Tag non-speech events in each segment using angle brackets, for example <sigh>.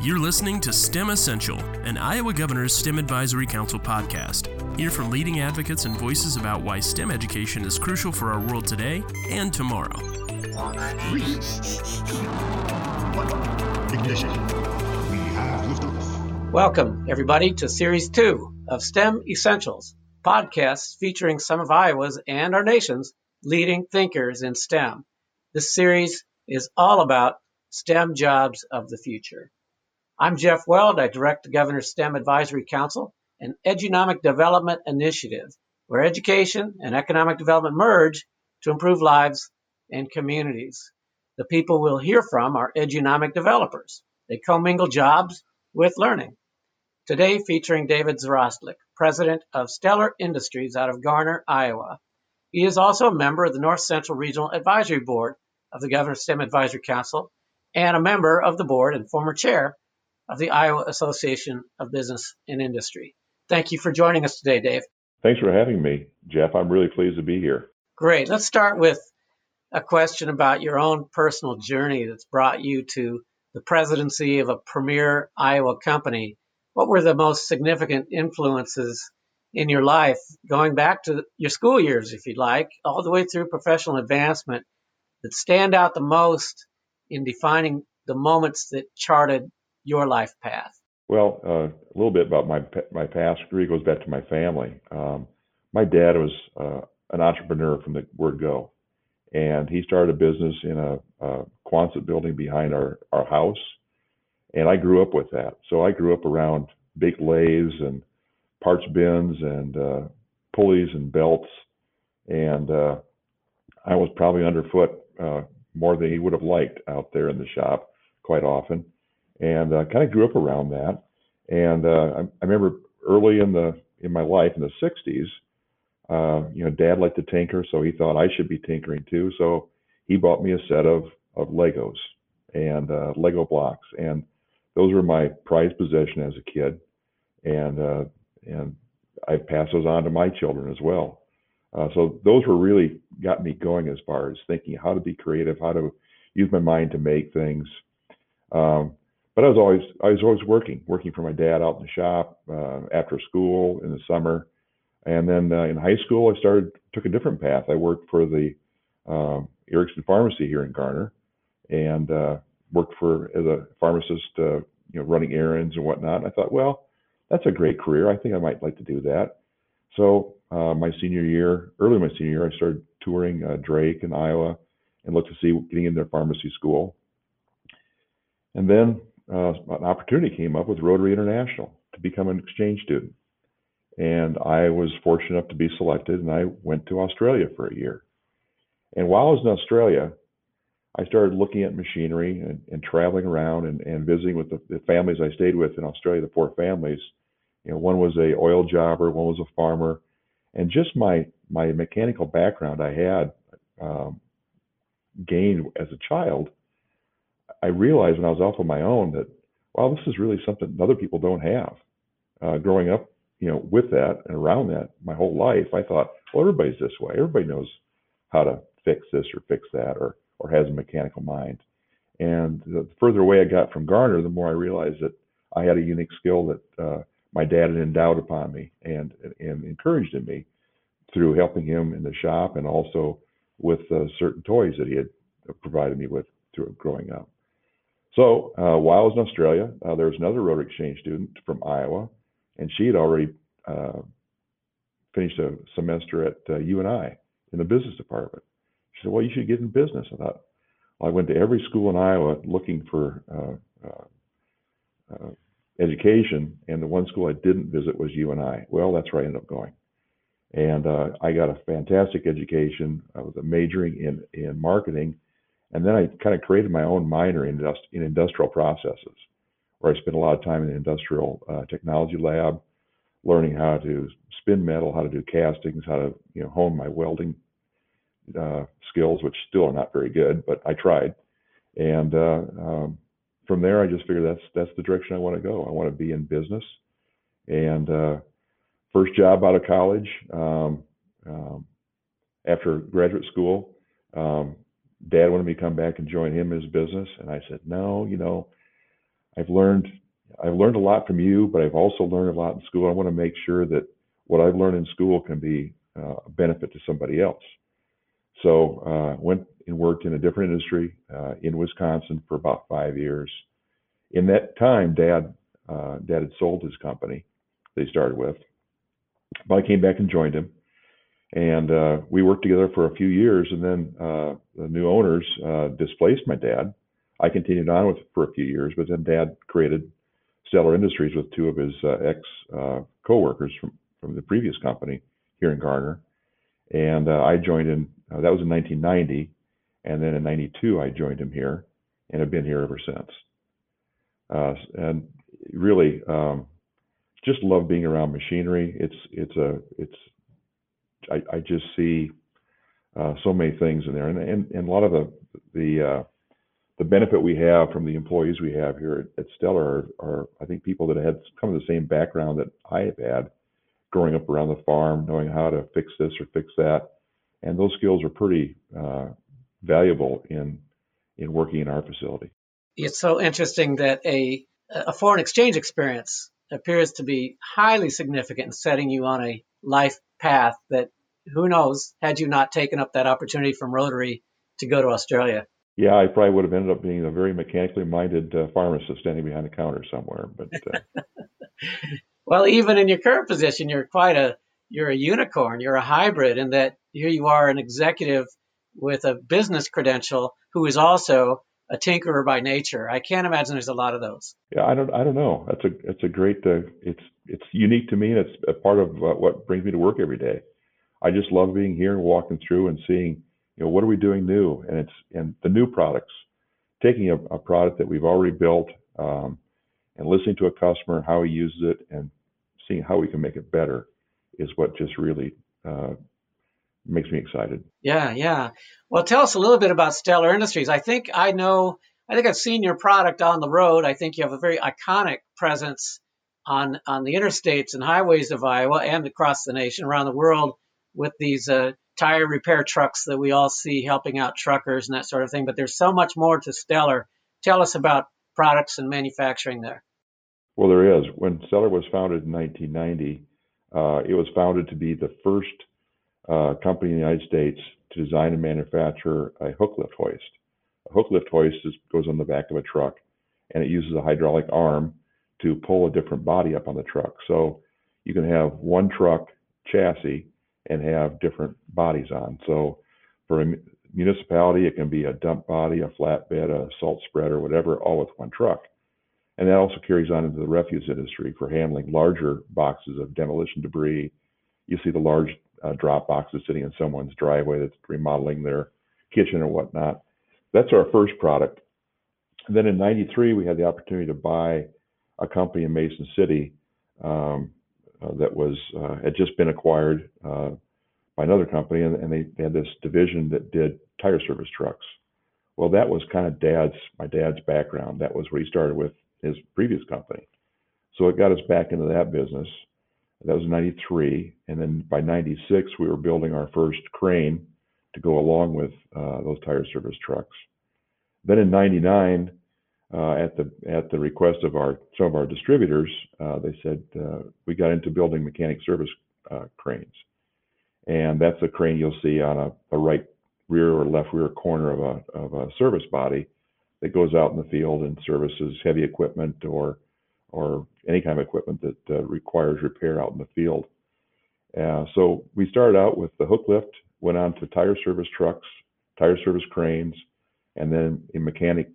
You're listening to STEM Essential, an Iowa Governor's STEM Advisory Council podcast. Hear from leading advocates and voices about why STEM education is crucial for our world today and tomorrow. Welcome, everybody, to Series 2 of STEM Essentials, podcasts featuring some of Iowa's and our nation's leading thinkers in STEM. This series is all about STEM jobs of the future. I'm Jeff Weld. I direct the Governor's STEM Advisory Council, an edunomic development initiative where education and economic development merge to improve lives and communities. The people we'll hear from are edunomic developers. They commingle jobs with learning. Today, featuring David Zrostlik, president of Stellar Industries out of Garner, Iowa. He is also a member of the North Central Regional Advisory Board of the Governor's STEM Advisory Council and a member of the board and former chair of the Iowa Association of Business and Industry. Thank you for joining us today, Dave. Thanks for having me, Jeff. I'm really pleased to be here. Great. Let's start with a question about your own personal journey that's brought you to the presidency of a premier Iowa company what were the most significant influences in your life, going back to your school years, if you'd like, all the way through professional advancement, that stand out the most in defining the moments that charted your life path? Well, uh, a little bit about my my past. Really goes back to my family. Um, my dad was uh, an entrepreneur from the word go, and he started a business in a, a Quonset building behind our our house and I grew up with that. So I grew up around big lathes and parts bins and uh, pulleys and belts, and uh, I was probably underfoot uh, more than he would have liked out there in the shop quite often, and uh, kind of grew up around that. And uh, I, I remember early in the in my life in the '60s, uh, you know, Dad liked to tinker, so he thought I should be tinkering too. So he bought me a set of of Legos and uh, Lego blocks, and those were my prized possession as a kid, and uh, and I pass those on to my children as well. Uh, so those were really got me going as far as thinking how to be creative, how to use my mind to make things. Um, but I was always I was always working, working for my dad out in the shop uh, after school in the summer, and then uh, in high school I started took a different path. I worked for the um, Erickson Pharmacy here in Garner, and uh, worked for as a pharmacist, uh, you know, running errands and whatnot. And I thought, well, that's a great career. I think I might like to do that. So uh, my senior year, early my senior year, I started touring uh, Drake in Iowa and looked to see getting into pharmacy school. And then uh, an opportunity came up with Rotary International to become an exchange student. And I was fortunate enough to be selected, and I went to Australia for a year. And while I was in Australia, I started looking at machinery and, and traveling around and, and visiting with the, the, families I stayed with in Australia, the four families. You know, one was a oil jobber, one was a farmer, and just my my mechanical background I had um, gained as a child. I realized when I was off on my own that wow, this is really something other people don't have. Uh, growing up, you know, with that and around that my whole life, I thought, well, everybody's this way. Everybody knows how to fix this or fix that or or has a mechanical mind. And the further away I got from Garner, the more I realized that I had a unique skill that uh, my dad had endowed upon me and and encouraged in me through helping him in the shop and also with uh, certain toys that he had provided me with through growing up. So uh, while I was in Australia, uh, there was another Rotary Exchange student from Iowa, and she had already uh, finished a semester at uh, UNI in the business department. She said, "Well, you should get in business." I thought, well, I went to every school in Iowa looking for uh, uh, education, and the one school I didn't visit was UNI. Well, that's where I ended up going, and uh, I got a fantastic education. I was a majoring in in marketing, and then I kind of created my own minor in, in industrial processes, where I spent a lot of time in the industrial uh, technology lab, learning how to spin metal, how to do castings, how to you know hone my welding uh, skills, which still are not very good, but I tried. And uh, um, from there, I just figured that's that's the direction I want to go. I want to be in business. And uh, first job out of college, um, um, after graduate school, um, Dad wanted me to come back and join him in his business, and I said, no, you know, I've learned I've learned a lot from you, but I've also learned a lot in school. I want to make sure that what I've learned in school can be uh, a benefit to somebody else. So uh, went and worked in a different industry uh, in Wisconsin for about five years. In that time, Dad uh, Dad had sold his company they started with, but I came back and joined him, and uh, we worked together for a few years. And then uh, the new owners uh, displaced my dad. I continued on with for a few years, but then Dad created Stellar Industries with two of his uh, ex coworkers from from the previous company here in Garner, and uh, I joined in. Uh, that was in 1990, and then in '92 I joined him here, and have been here ever since. Uh, and really, um, just love being around machinery. It's it's a it's I, I just see uh, so many things in there, and, and and a lot of the the uh, the benefit we have from the employees we have here at, at Stellar are, are, I think people that had come of the same background that I have had, growing up around the farm, knowing how to fix this or fix that, and those skills are pretty uh, valuable in in working in our facility. It's so interesting that a a foreign exchange experience appears to be highly significant in setting you on a life path that who knows had you not taken up that opportunity from Rotary to go to Australia. Yeah, I probably would have ended up being a very mechanically minded uh, pharmacist standing behind a counter somewhere. But uh... <laughs> well, even in your current position, you're quite a you're a unicorn. You're a hybrid in that here you are an executive with a business credential who is also a tinkerer by nature. I can't imagine there's a lot of those. Yeah, I don't I don't know. That's a it's a great uh, it's it's unique to me and it's a part of uh, what brings me to work every day. I just love being here and walking through and seeing you know, what are we doing new? And it's and the new products, taking a, a product that we've already built um, and listening to a customer how he uses it and seeing how we can make it better is what just really uh, makes me excited. Yeah, yeah. Well, tell us a little bit about Stellar Industries. I think I know. I think I've seen your product on the road. I think you have a very iconic presence on on the interstates and highways of Iowa and across the nation, around the world, with these uh, tire repair trucks that we all see helping out truckers and that sort of thing. But there's so much more to Stellar. Tell us about products and manufacturing there. Well, there is. When Stellar was founded in 1990, uh, it was founded to be the first uh, company in the United States to design and manufacture a hook lift hoist. A hook lift hoist is, goes on the back of a truck, and it uses a hydraulic arm to pull a different body up on the truck. So you can have one truck chassis and have different bodies on. So for a municipality, it can be a dump body, a flatbed, a salt spreader, whatever, all with one truck. And that also carries on into the refuse industry for handling larger boxes of demolition debris. You see the large uh, drop boxes sitting in someone's driveway that's remodeling their kitchen or whatnot. That's our first product. And then in 93, we had the opportunity to buy a company in Mason City um, uh, that was uh, had just been acquired uh, by another company, and, and they, they, had this division that did tire service trucks. Well, that was kind of dad's my dad's background. That was where he started with his previous company. So it got us back into that business. That was 93, and then by 96 we were building our first crane to go along with uh, those tire service trucks. Then in 99, uh, at the at the request of our some of our distributors, uh, they said uh, we got into building mechanic service uh, cranes, and that's a crane you'll see on a, a, right rear or left rear corner of a of a service body that goes out in the field and services heavy equipment or or any kind of equipment that uh, requires repair out in the field. Uh, so we started out with the hook lift, went on to tire service trucks, tire service cranes, and then in mechanic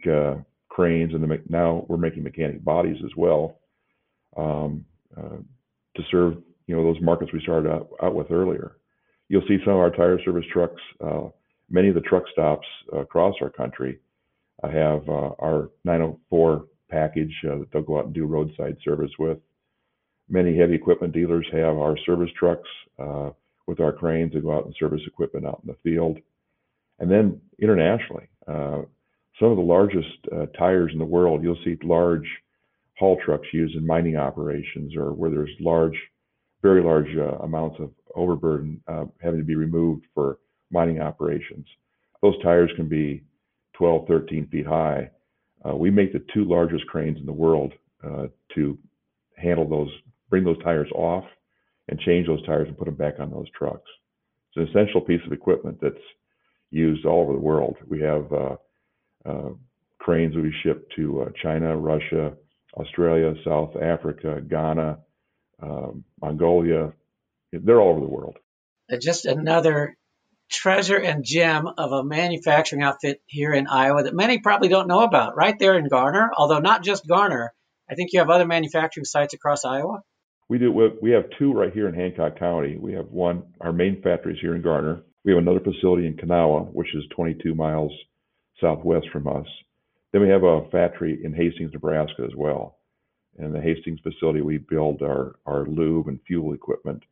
cranes, and the, now we're making mechanic bodies as well um, uh, to serve you know those markets we started out, out, with earlier. You'll see some of our tire service trucks. Uh, many of the truck stops across our country uh, have uh, our 904 package uh, that they'll go out and do roadside service with. Many heavy equipment dealers have our service trucks with our cranes to go out and service equipment out in the field. And then internationally, some of the largest tires in the world, you'll see large haul trucks used in mining operations or where there's large, very large uh, amounts of overburden uh, having to be removed for mining operations. those tires can be 12, 13 feet high. Uh, we make the two largest cranes in the world uh, to handle those, bring those tires off and change those tires and put them back on those trucks. It's an essential piece of equipment that's used all over the world. We have uh, uh, cranes that we ship to uh, China, Russia, Australia, South Africa, Ghana, um, Mongolia. They're all over the world. Uh, just another treasure and gem of a manufacturing outfit here in Iowa that many probably don't know about, right there in Garner, although not just Garner. I think you have other manufacturing sites across Iowa. We do. We have two right here in Hancock County. We have one, our main factory is here in Garner. We have another facility in Kanawha, which is 22 miles southwest from us. Then we have a factory in Hastings, Nebraska as well. In the Hastings facility, we build our, our lube and fuel equipment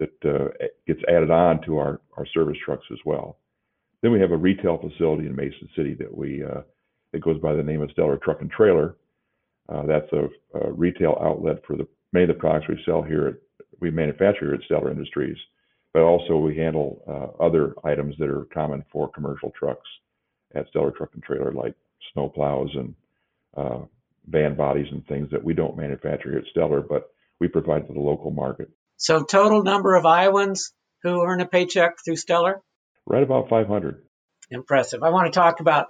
that uh, gets added on to our, service trucks as well. Then we have a retail facility in Mason City that we uh, goes by the name of Stellar Truck and Trailer. Uh, that's a, retail outlet for the many of the products we sell here. At, we manufacture here at Stellar Industries, but also we handle other items that are common for commercial trucks at Stellar Truck and Trailer, like snow plows and uh, van bodies and things that we don't manufacture here at Stellar, but we provide to the local market. So, total number of Iowans who earn a paycheck through Stellar? Right about 500. Impressive. I want to talk about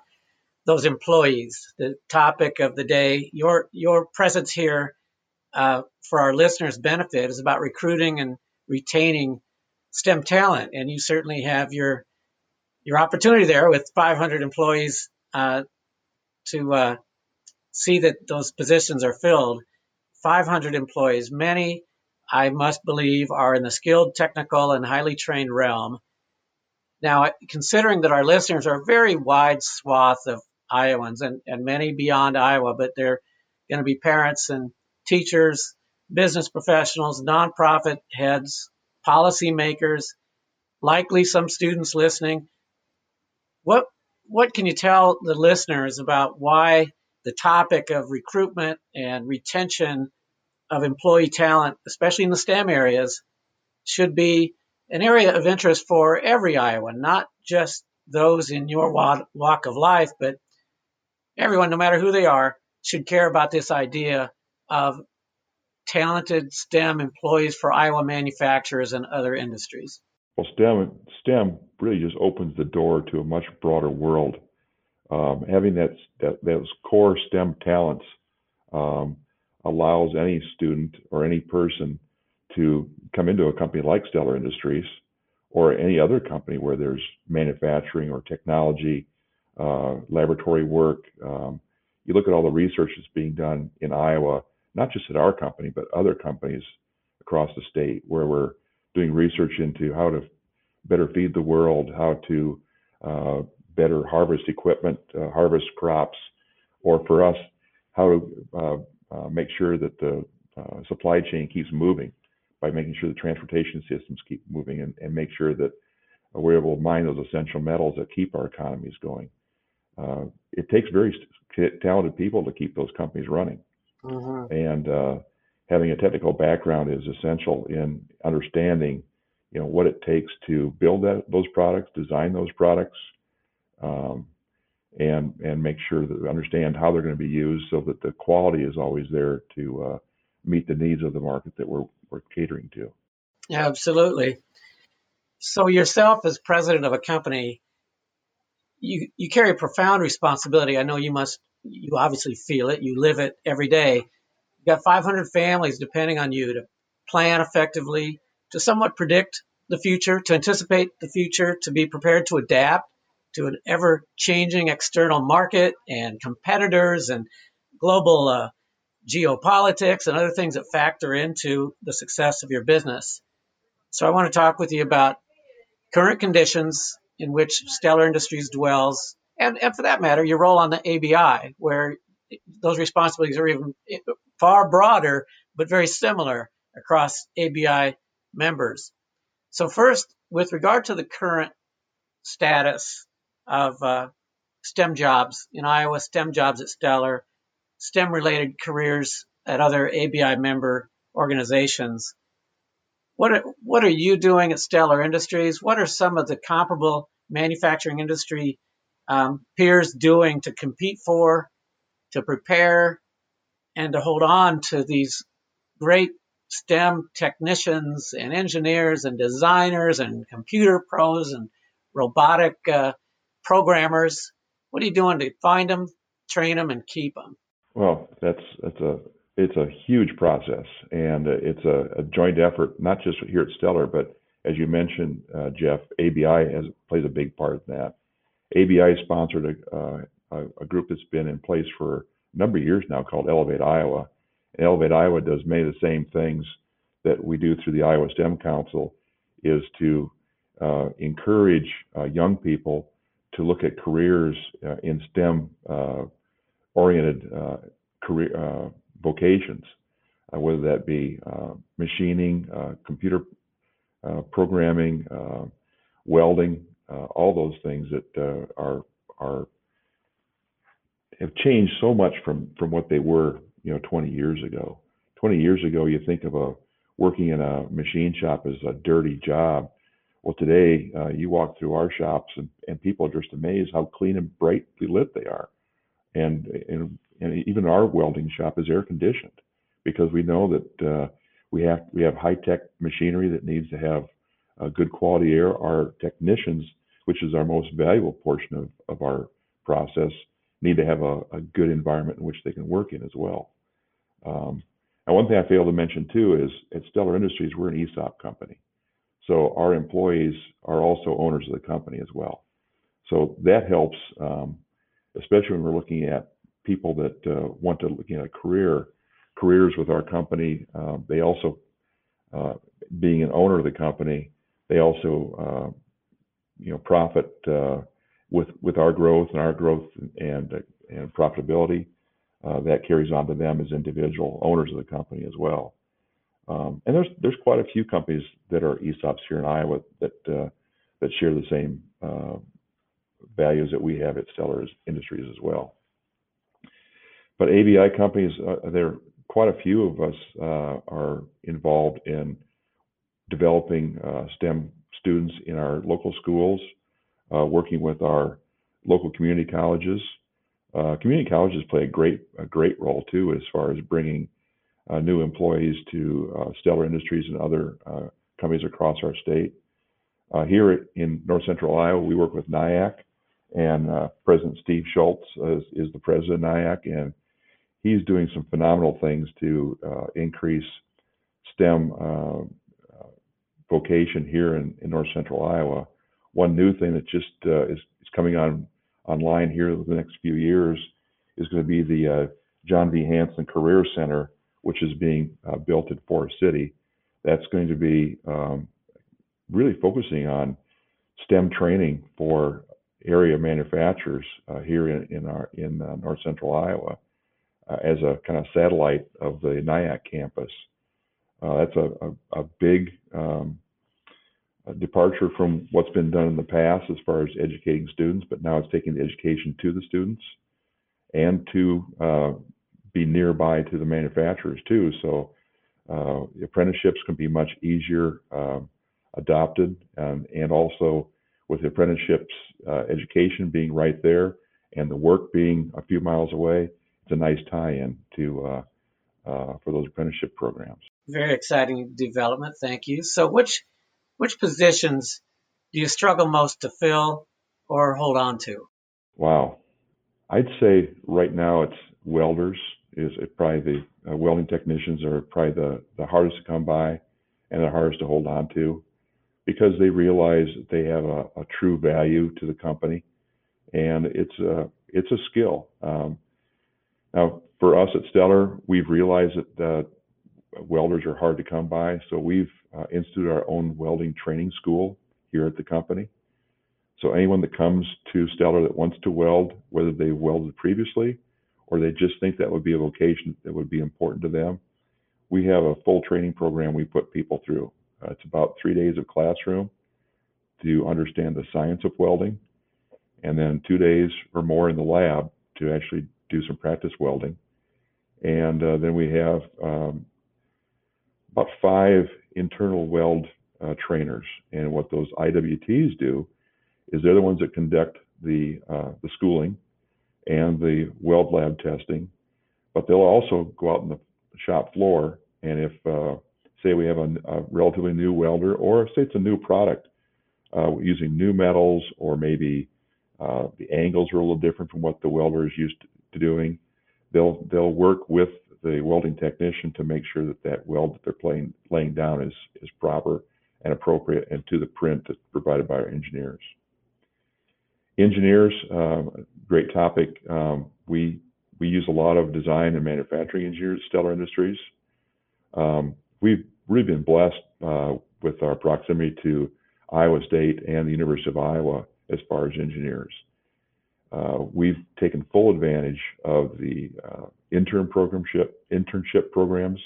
those employees, the topic of the day. Your your presence here, uh, for our listeners' benefit, is about recruiting and retaining STEM talent, and you certainly have your your opportunity there with 500 employees uh, to uh, see that those positions are filled. 500 employees, many, I must believe, are in the skilled, technical, and highly trained realm. Now, considering that our listeners are a very wide swath of Iowans and, and many beyond Iowa, but they're going to be parents and teachers, business professionals, nonprofit heads, policymakers, likely some students listening. What what can you tell the listeners about why the topic of recruitment and retention of employee talent, especially in the STEM areas, should be an area of interest for every Iowan, not just those in your walk of life, but everyone, no matter who they are, should care about this idea of talented STEM employees for Iowa manufacturers and other industries. Well, STEM STEM really just opens the door to a much broader world. Um, having that, that those core STEM talents um, allows any student or any person to come into a company like Stellar Industries or any other company where there's manufacturing or technology, uh, laboratory work. Um, you look at all the research that's being done in Iowa, not just at our company, but other companies across the state where we're doing research into how to better feed the world, how to uh, better harvest equipment, uh, harvest crops, or for us, how to uh, make sure that the uh, supply chain keeps moving by making sure the transportation systems keep moving and, and make sure that we're able to mine those essential metals that keep our economies going. Uh, it takes very talented people to keep those companies running. Mm-hmm. And uh, having a technical background is essential in understanding, you know, what it takes to build that, those products, design those products, um, and and make sure that we understand how they're going to be used so that the quality is always there to uh, meet the needs of the market that we're we're catering to. Yeah, absolutely. So yourself as president of a company, you you carry a profound responsibility. I know you must you obviously feel it. You live it every day. You've got 500 families depending on you to plan effectively, to somewhat predict the future, to anticipate the future, to be prepared to adapt to an ever changing external market and competitors and global uh, geopolitics and other things that factor into the success of your business. So I want to talk with you about current conditions in which Stellar Industries dwells, and, and for that matter, your role on the ABI, where those responsibilities are even far broader, but very similar across ABI members. So first, with regard to the current status of uh, STEM jobs in Iowa, STEM jobs at Stellar, STEM related careers at other ABI member organizations. What are, what are you doing at Stellar Industries? What are some of the comparable manufacturing industry um, peers doing to compete for, to prepare, and to hold on to these great STEM technicians and engineers and designers and computer pros and robotic uh, programmers? What are you doing to find them, train them, and keep them? Well, that's that's a it's a huge process, and it's a, a joint effort, not just here at Stellar, but as you mentioned, uh, Jeff, ABI has plays a big part in that. ABI sponsored a, uh, a, a group that's been in place for a number of years now called Elevate Iowa. And Elevate Iowa does many of the same things that we do through the Iowa STEM Council, is to uh, encourage uh, young people to look at careers uh, in STEM uh, oriented uh, career uh, vocations, uh, whether that be uh, machining, computer programming, welding, all those things that are are have changed so much from from what they were, you know, 20 years ago. 20 years ago, you think of a working in a machine shop as a dirty job. Well, today uh, you walk through our shops and, and people are just amazed how clean and brightly lit they are. And, and, and even our welding shop is air conditioned because we know that uh, we have we have high tech machinery that needs to have uh, good quality air. Our technicians, which is our most valuable portion of, of our process, need to have a, a good environment in which they can work in as well. Um, and one thing I failed to mention too is at Stellar Industries, we're an ESOP company. So our employees are also owners of the company as well. So that helps, um, especially when we're looking at people that uh, want to look at a career, careers with our company. Uh, they also, uh, being an owner of the company, they also, uh, you know, profit uh, with with our growth and our growth and and profitability. Uh, that carries on to them as individual owners of the company as well. Um, and there's there's quite a few companies that are ESOPs here in Iowa that uh, that share the same uh, values that we have at Stellar Industries as well. But ABI companies, uh, there are quite a few of us uh, are involved in developing uh, STEM students in our local schools, uh, working with our local community colleges. community colleges play a great a great role too as far as bringing new employees to uh, Stellar Industries and other uh, companies across our state. here in North Central Iowa, we work with NIACC, and President Steve Schulz is, the president of NIACC, and he's doing some phenomenal things to increase STEM vocation here in, North Central Iowa. One new thing that just uh, is, coming on online here in the next few years is going to be the uh, John V. Hanson Career Center, which is being uh, built in Forest City, that's going to be um, really focusing on STEM training for area manufacturers uh, here in, in our in uh, North Central Iowa uh, as a kind of satellite of the NIACC campus. Uh, that's a, a, a big um, a departure from what's been done in the past as far as educating students, but now it's taking the education to the students and to uh, be nearby to the manufacturers too. So uh, apprenticeships can be much easier uh, adopted, um, and also with apprenticeships uh, education being right there and the work being a few miles away, it's a nice tie-in to uh, uh, for those apprenticeship programs. Very exciting development. Thank you. So which which positions do you struggle most to fill or hold on to? Wow. I'd say right now it's welders is probably the uh, welding technicians are probably the, the hardest to come by and the hardest to hold on to because they realize that they have a, a true value to the company and it's a it's a skill. Um, now for us at Stellar, we've realized that welders are hard to come by, so we've uh, instituted our own welding training school here at the company. So anyone that comes to Stellar that wants to weld, whether they welded previously or they just think that would be a vocation that would be important to them, we have a full training program we put people through. Uh, it's about three days of classroom to understand the science of welding, and then two days or more in the lab to actually do some practice welding. And uh, then we have um, about five internal weld uh, trainers. And what those IWTs do is they're the ones that conduct the uh, the schooling and the weld lab testing, but they'll also go out on the shop floor and if uh, say we have a, a, relatively new welder or say it's a new product uh, using new metals or maybe uh, the angles are a little different from what the welder is used to doing, they'll they'll work with the welding technician to make sure that that weld that they're playing, laying down is is proper and appropriate and to the print that's provided by our engineers. Engineers, um, great topic. Um, we we use a lot of design and manufacturing engineers at Stellar Industries. Um, we've really been blessed uh, with our proximity to Iowa State and the University of Iowa as far as engineers. Uh, we've taken full advantage of the uh, intern programship, internship programs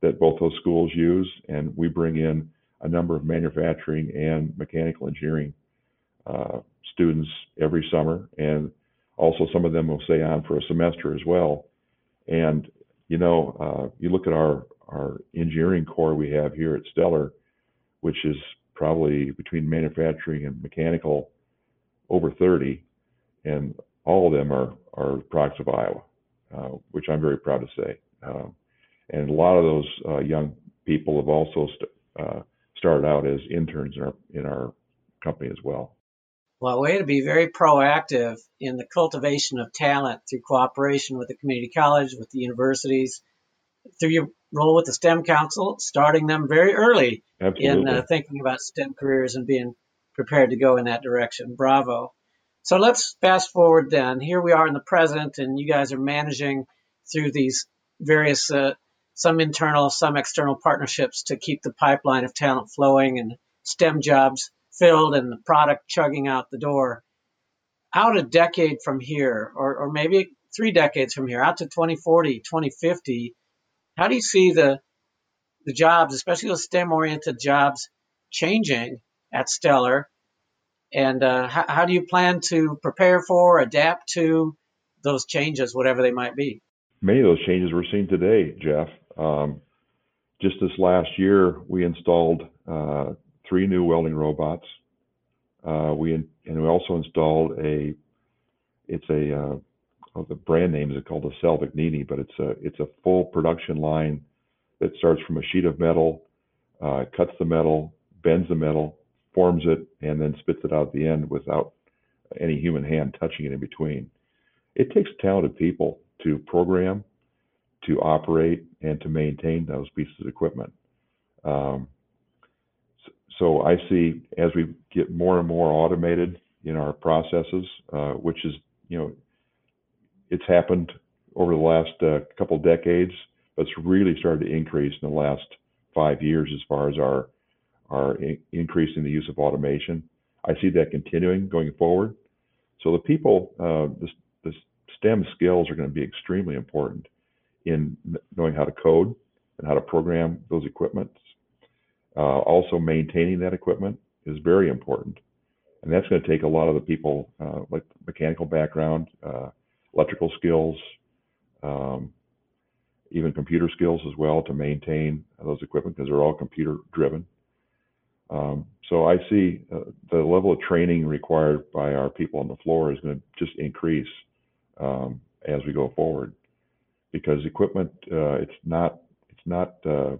that both those schools use, and we bring in a number of manufacturing and mechanical engineering uh, students every summer, and also some of them will stay on for a semester as well. And you know, uh, you look at our our engineering core we have here at Stellar, which is probably between manufacturing and mechanical over 30, and all of them are are products of Iowa, uh, which I'm very proud to say. Um, and a lot of those uh, young people have also st- uh, started out as interns in our in our company as well. Well, way to be very proactive in the cultivation of talent through cooperation with the community college, with the universities, through your role with the STEM Council, starting them very early Absolutely. in uh, thinking about STEM careers and being prepared to go in that direction. Bravo. So let's fast forward then. Here we are in the present, and you guys are managing through these various, uh, some internal, some external partnerships to keep the pipeline of talent flowing and STEM jobs filled and the product chugging out the door. Out a decade from here, or, or maybe three decades from here, out to 2040, 2050, how do you see the the jobs, especially those STEM oriented jobs, changing at Stellar? And uh, how, how do you plan to prepare for, adapt to those changes, whatever they might be? Many of those changes we're seeing today, Jeff. Um, just this last year, we installed uh, three new welding robots. Uh, we and we also installed a it's a uh, oh, the brand name is called a Salvagnini, but it's a it's a full production line that starts from a sheet of metal, uh, cuts the metal, bends the metal, forms it, and then spits it out at the end without any human hand touching it in between. It takes talented people to program, to operate, and to maintain those pieces of equipment. Um, so I see as we get more and more automated in our processes, uh, which is, you know, it's happened over the last uh, couple decades, but it's really started to increase in the last five years as far as our our in the use of automation. I see that continuing going forward. So the people, uh, the, the STEM skills are going to be extremely important in knowing how to code and how to program those equipments uh, also, maintaining that equipment is very important, and that's going to take a lot of the people, uh, like mechanical background, uh, electrical skills, um, even computer skills as well to maintain those equipment because they're all computer driven. Um, so I see uh, the level of training required by our people on the floor is going to just increase um, as we go forward because equipment uh, it's not it's not uh,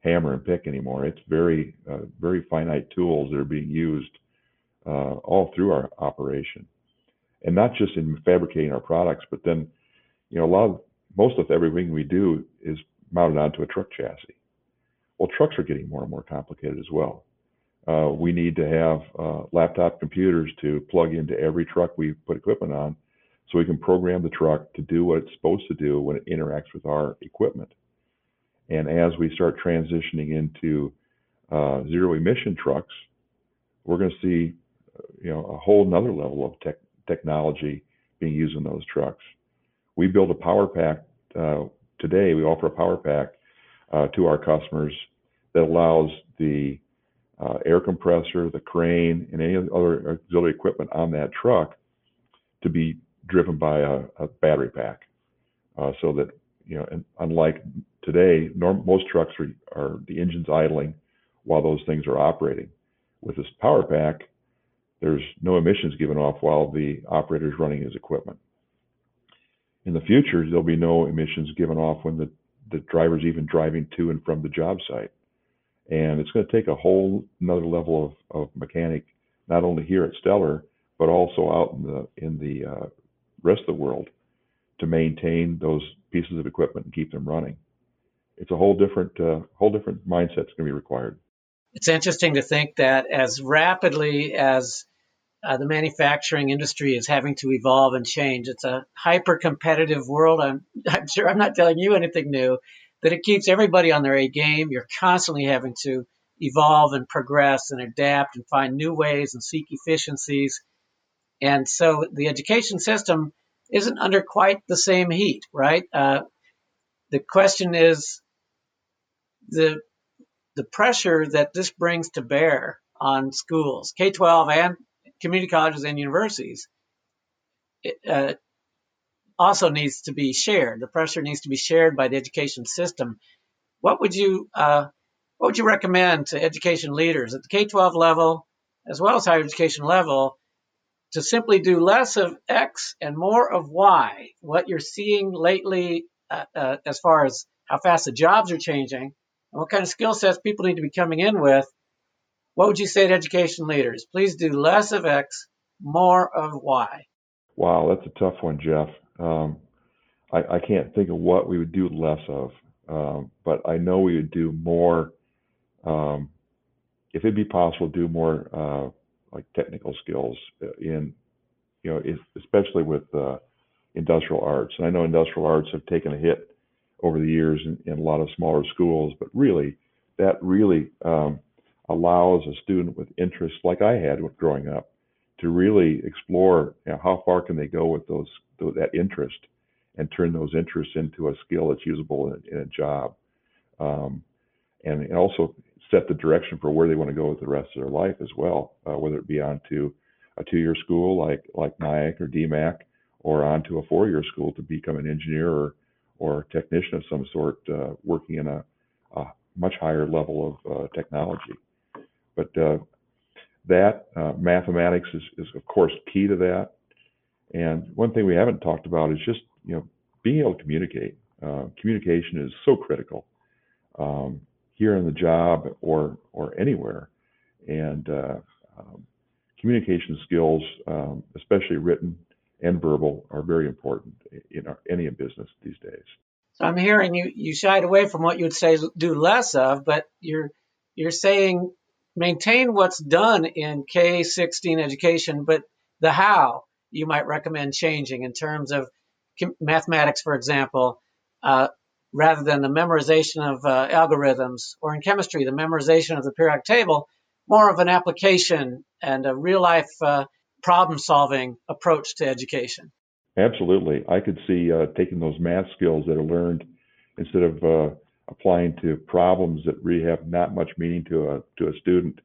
hammer and pick anymore. It's very, uh, very finite tools that are being used uh, all through our operation, and not just in fabricating our products, but then, you know, a lot of most of everything we do is mounted onto a truck chassis. Well, trucks are getting more and more complicated as well. Uh, we need to have uh, laptop computers to plug into every truck we put equipment on, so we can program the truck to do what it's supposed to do when it interacts with our equipment. And as we start transitioning into uh, zero emission trucks, we're going to see, uh, you know, a whole another level of tech, technology being used in those trucks. We build a power pack uh, today. We offer a power pack uh, to our customers that allows the uh, air compressor, the crane, and any other auxiliary equipment on that truck to be driven by a, a battery pack, uh, so that you know, unlike today, norm, most trucks are, are the engines idling while those things are operating. With this power pack, there's no emissions given off while the operator is running his equipment. In the future, there'll be no emissions given off when the, the driver's even driving to and from the job site. And it's going to take a whole another level of, of mechanic, not only here at Stellar, but also out in the in the uh, rest of the world to maintain those pieces of equipment and keep them running. It's a whole different uh, whole different mindset that's going to be required. It's interesting to think that as rapidly as uh, the manufacturing industry is having to evolve and change, it's a hyper competitive world. I'm, <laughs> I'm sure I'm not telling you anything new, that it keeps everybody on their A game. You're constantly having to evolve and progress and adapt and find new ways and seek efficiencies. And so the education system isn't under quite the same heat, right? Uh, the question is the the pressure that this brings to bear on schools, K 12 and community colleges and universities, it, uh, also needs to be shared. The pressure needs to be shared by the education system. What would you uh, what would you recommend to education leaders at the K 12 level as well as higher education level to simply do less of X and more of Y? What you're seeing lately uh, uh, as far as how fast the jobs are changing and what kind of skill sets people need to be coming in with, what would you say to education leaders? Please do less of X, more of Y. Wow, that's a tough one, Jeff. Um, I, I, can't think of what we would do less of, um, but I know we would do more. Um, if it'd be possible, do more uh, like technical skills in, you know, especially with uh, industrial arts. And I know industrial arts have taken a hit over the years in, in a lot of smaller schools, but really, that really um, allows a student with interests like I had with growing up to really explore you know, how far can they go with those that interest and turn those interests into a skill that's usable in, in a job, um, and also set the direction for where they want to go with the rest of their life as well, uh, whether it be onto a two-year school like like NIACC or DMACC, or onto a four-year school to become an engineer or or technician of some sort uh, working in a, a, much higher level of uh, technology. But uh, that uh, mathematics is, is, of course, key to that. And one thing we haven't talked about is just you know being able to communicate. Uh, communication is so critical um, here in the job or or anywhere, and um, communication skills, um, especially written and verbal are very important in our, any business these days. So I'm hearing you you shied away from what you would say do less of, but you're you're saying maintain what's done in K16 education, but the how you might recommend changing in terms of mathematics, for example, uh, rather than the memorization of uh, algorithms, or in chemistry, the memorization of the periodic table, more of an application and a real life uh, problem solving approach to education. Absolutely. I could see uh, taking those math skills that are learned instead of uh, applying to problems that really have not much meaning to a to a student.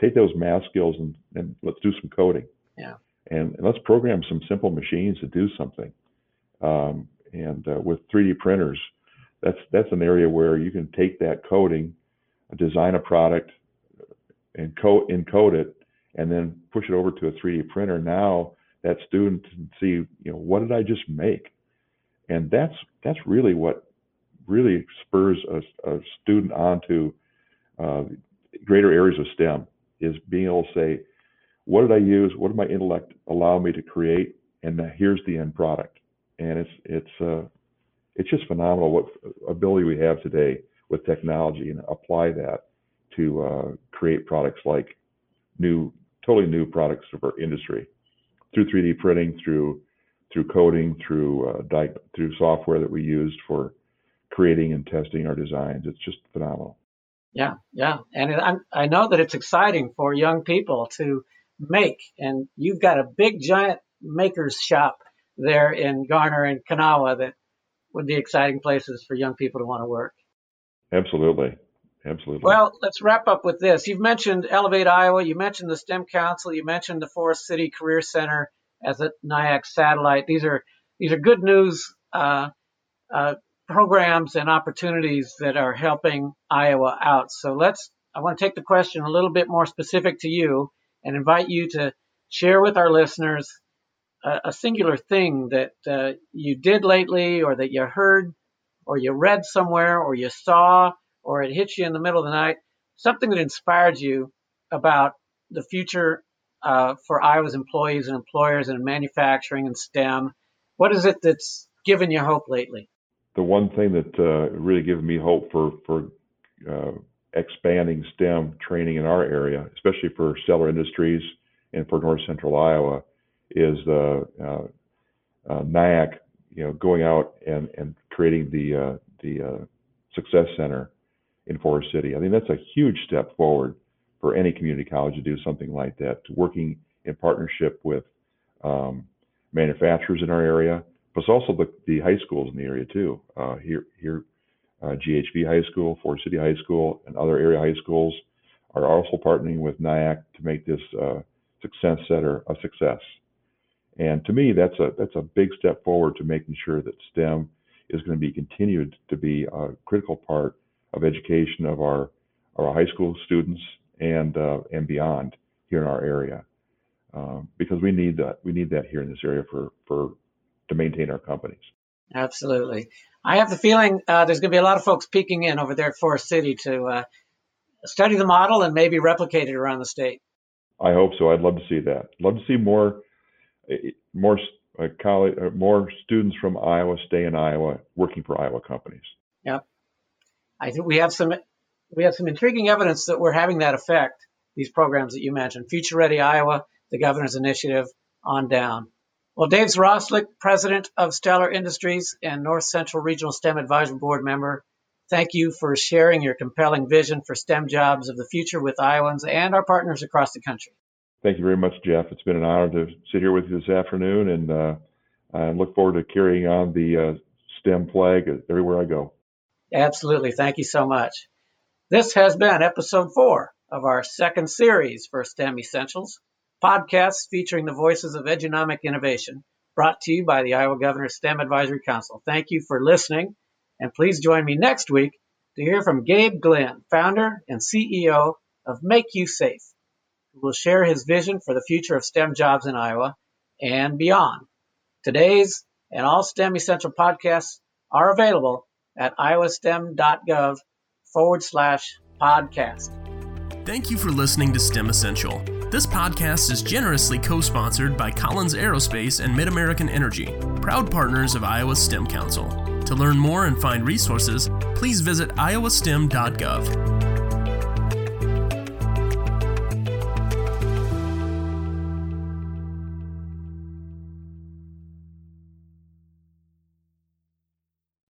Take those math skills and, and let's do some coding. Yeah. And, and let's program some simple machines to do something. Um, and uh, with 3D printers, that's that's an area where you can take that coding, design a product, and code encode it, and then push it over to a 3D printer. Now that student can see, you know, what did I just make? And that's that's really what really spurs a, a student onto uh, greater areas of STEM is being able to say, what did I use? What did my intellect allow me to create? And here's the end product. And it's it's uh, it's just phenomenal what ability we have today with technology and apply that to uh, create products like new totally new products of our industry through 3D printing, through through coding, through uh, di- through software that we used for creating and testing our designs. It's just phenomenal. Yeah, yeah, and it, i know that it's exciting for young people to make, and you've got a big giant makers shop there in Garner and Kanawha that would be exciting places for young people to want to work. Absolutely. Absolutely. Well, let's wrap up with this. You've mentioned Elevate Iowa, you mentioned the STEM Council, you mentioned the Forest City Career Center as a NIACC satellite. These are these are good news uh, uh, programs and opportunities that are helping Iowa out. So let's. I want to take the question a little bit more specific to you and invite you to share with our listeners a, a singular thing that uh, you did lately, or that you heard, or you read somewhere, or you saw, or it hit you in the middle of the night, something that inspired you about the future uh, for Iowa's employees and employers in manufacturing and STEM. What is it that's given you hope lately? The one thing that uh, really given me hope for for uh, expanding STEM training in our area, especially for Stellar Industries and for North Central Iowa, is the uh, uh, NIACC, you know, going out and, and creating the uh, the uh, Success Center in Forest City. I think that's a huge step forward for any community college to do something like that, working in partnership with um, manufacturers in our area, plus also the, the high schools in the area too. Uh, here, here, uh, GHV High School, Forest City High School, and other area high schools are also partnering with NIACC to make this uh, success center a success. And to me, that's a that's a big step forward to making sure that STEM is going to be continued to be a critical part of education of our our high school students and uh, and beyond here in our area, um, because we need that we need that here in this area for for to maintain our companies. Absolutely, I have the feeling uh, there's going to be a lot of folks peeking in over there at Forest City to uh, study the model and maybe replicate it around the state. I hope so. I'd love to see that. Love to see more more uh, college, uh, more students from Iowa stay in Iowa working for Iowa companies. I think we have some we have some intriguing evidence that we're having that effect. These programs that you mentioned, Future Ready Iowa, the Governor's Initiative, on down. Well, Dave Zrostlik, President of Stellar Industries and North Central Regional STEM Advisory Board member, thank you for sharing your compelling vision for STEM jobs of the future with Iowans and our partners across the country. Thank you very much, Jeff. It's been an honor to sit here with you this afternoon, and uh, I look forward to carrying on the uh, STEM flag everywhere I go. Absolutely. Thank you so much. This has been episode four of our second series for STEM Essentials, podcasts featuring the voices of edunomic innovation, brought to you by the Iowa Governor's STEM Advisory Council. Thank you for listening, and please join me next week to hear from Gabe Glenn, founder and CEO of Make You Safe, who will share his vision for the future of STEM jobs in Iowa and beyond. Today's and all STEM Essential podcasts are available at iowastem.gov forward slash podcast. Thank you for listening to STEM Essential. This podcast is generously co sponsored by Collins Aerospace and MidAmerican Energy, proud partners of Iowa STEM Council. To learn more and find resources, please visit iowastem.gov.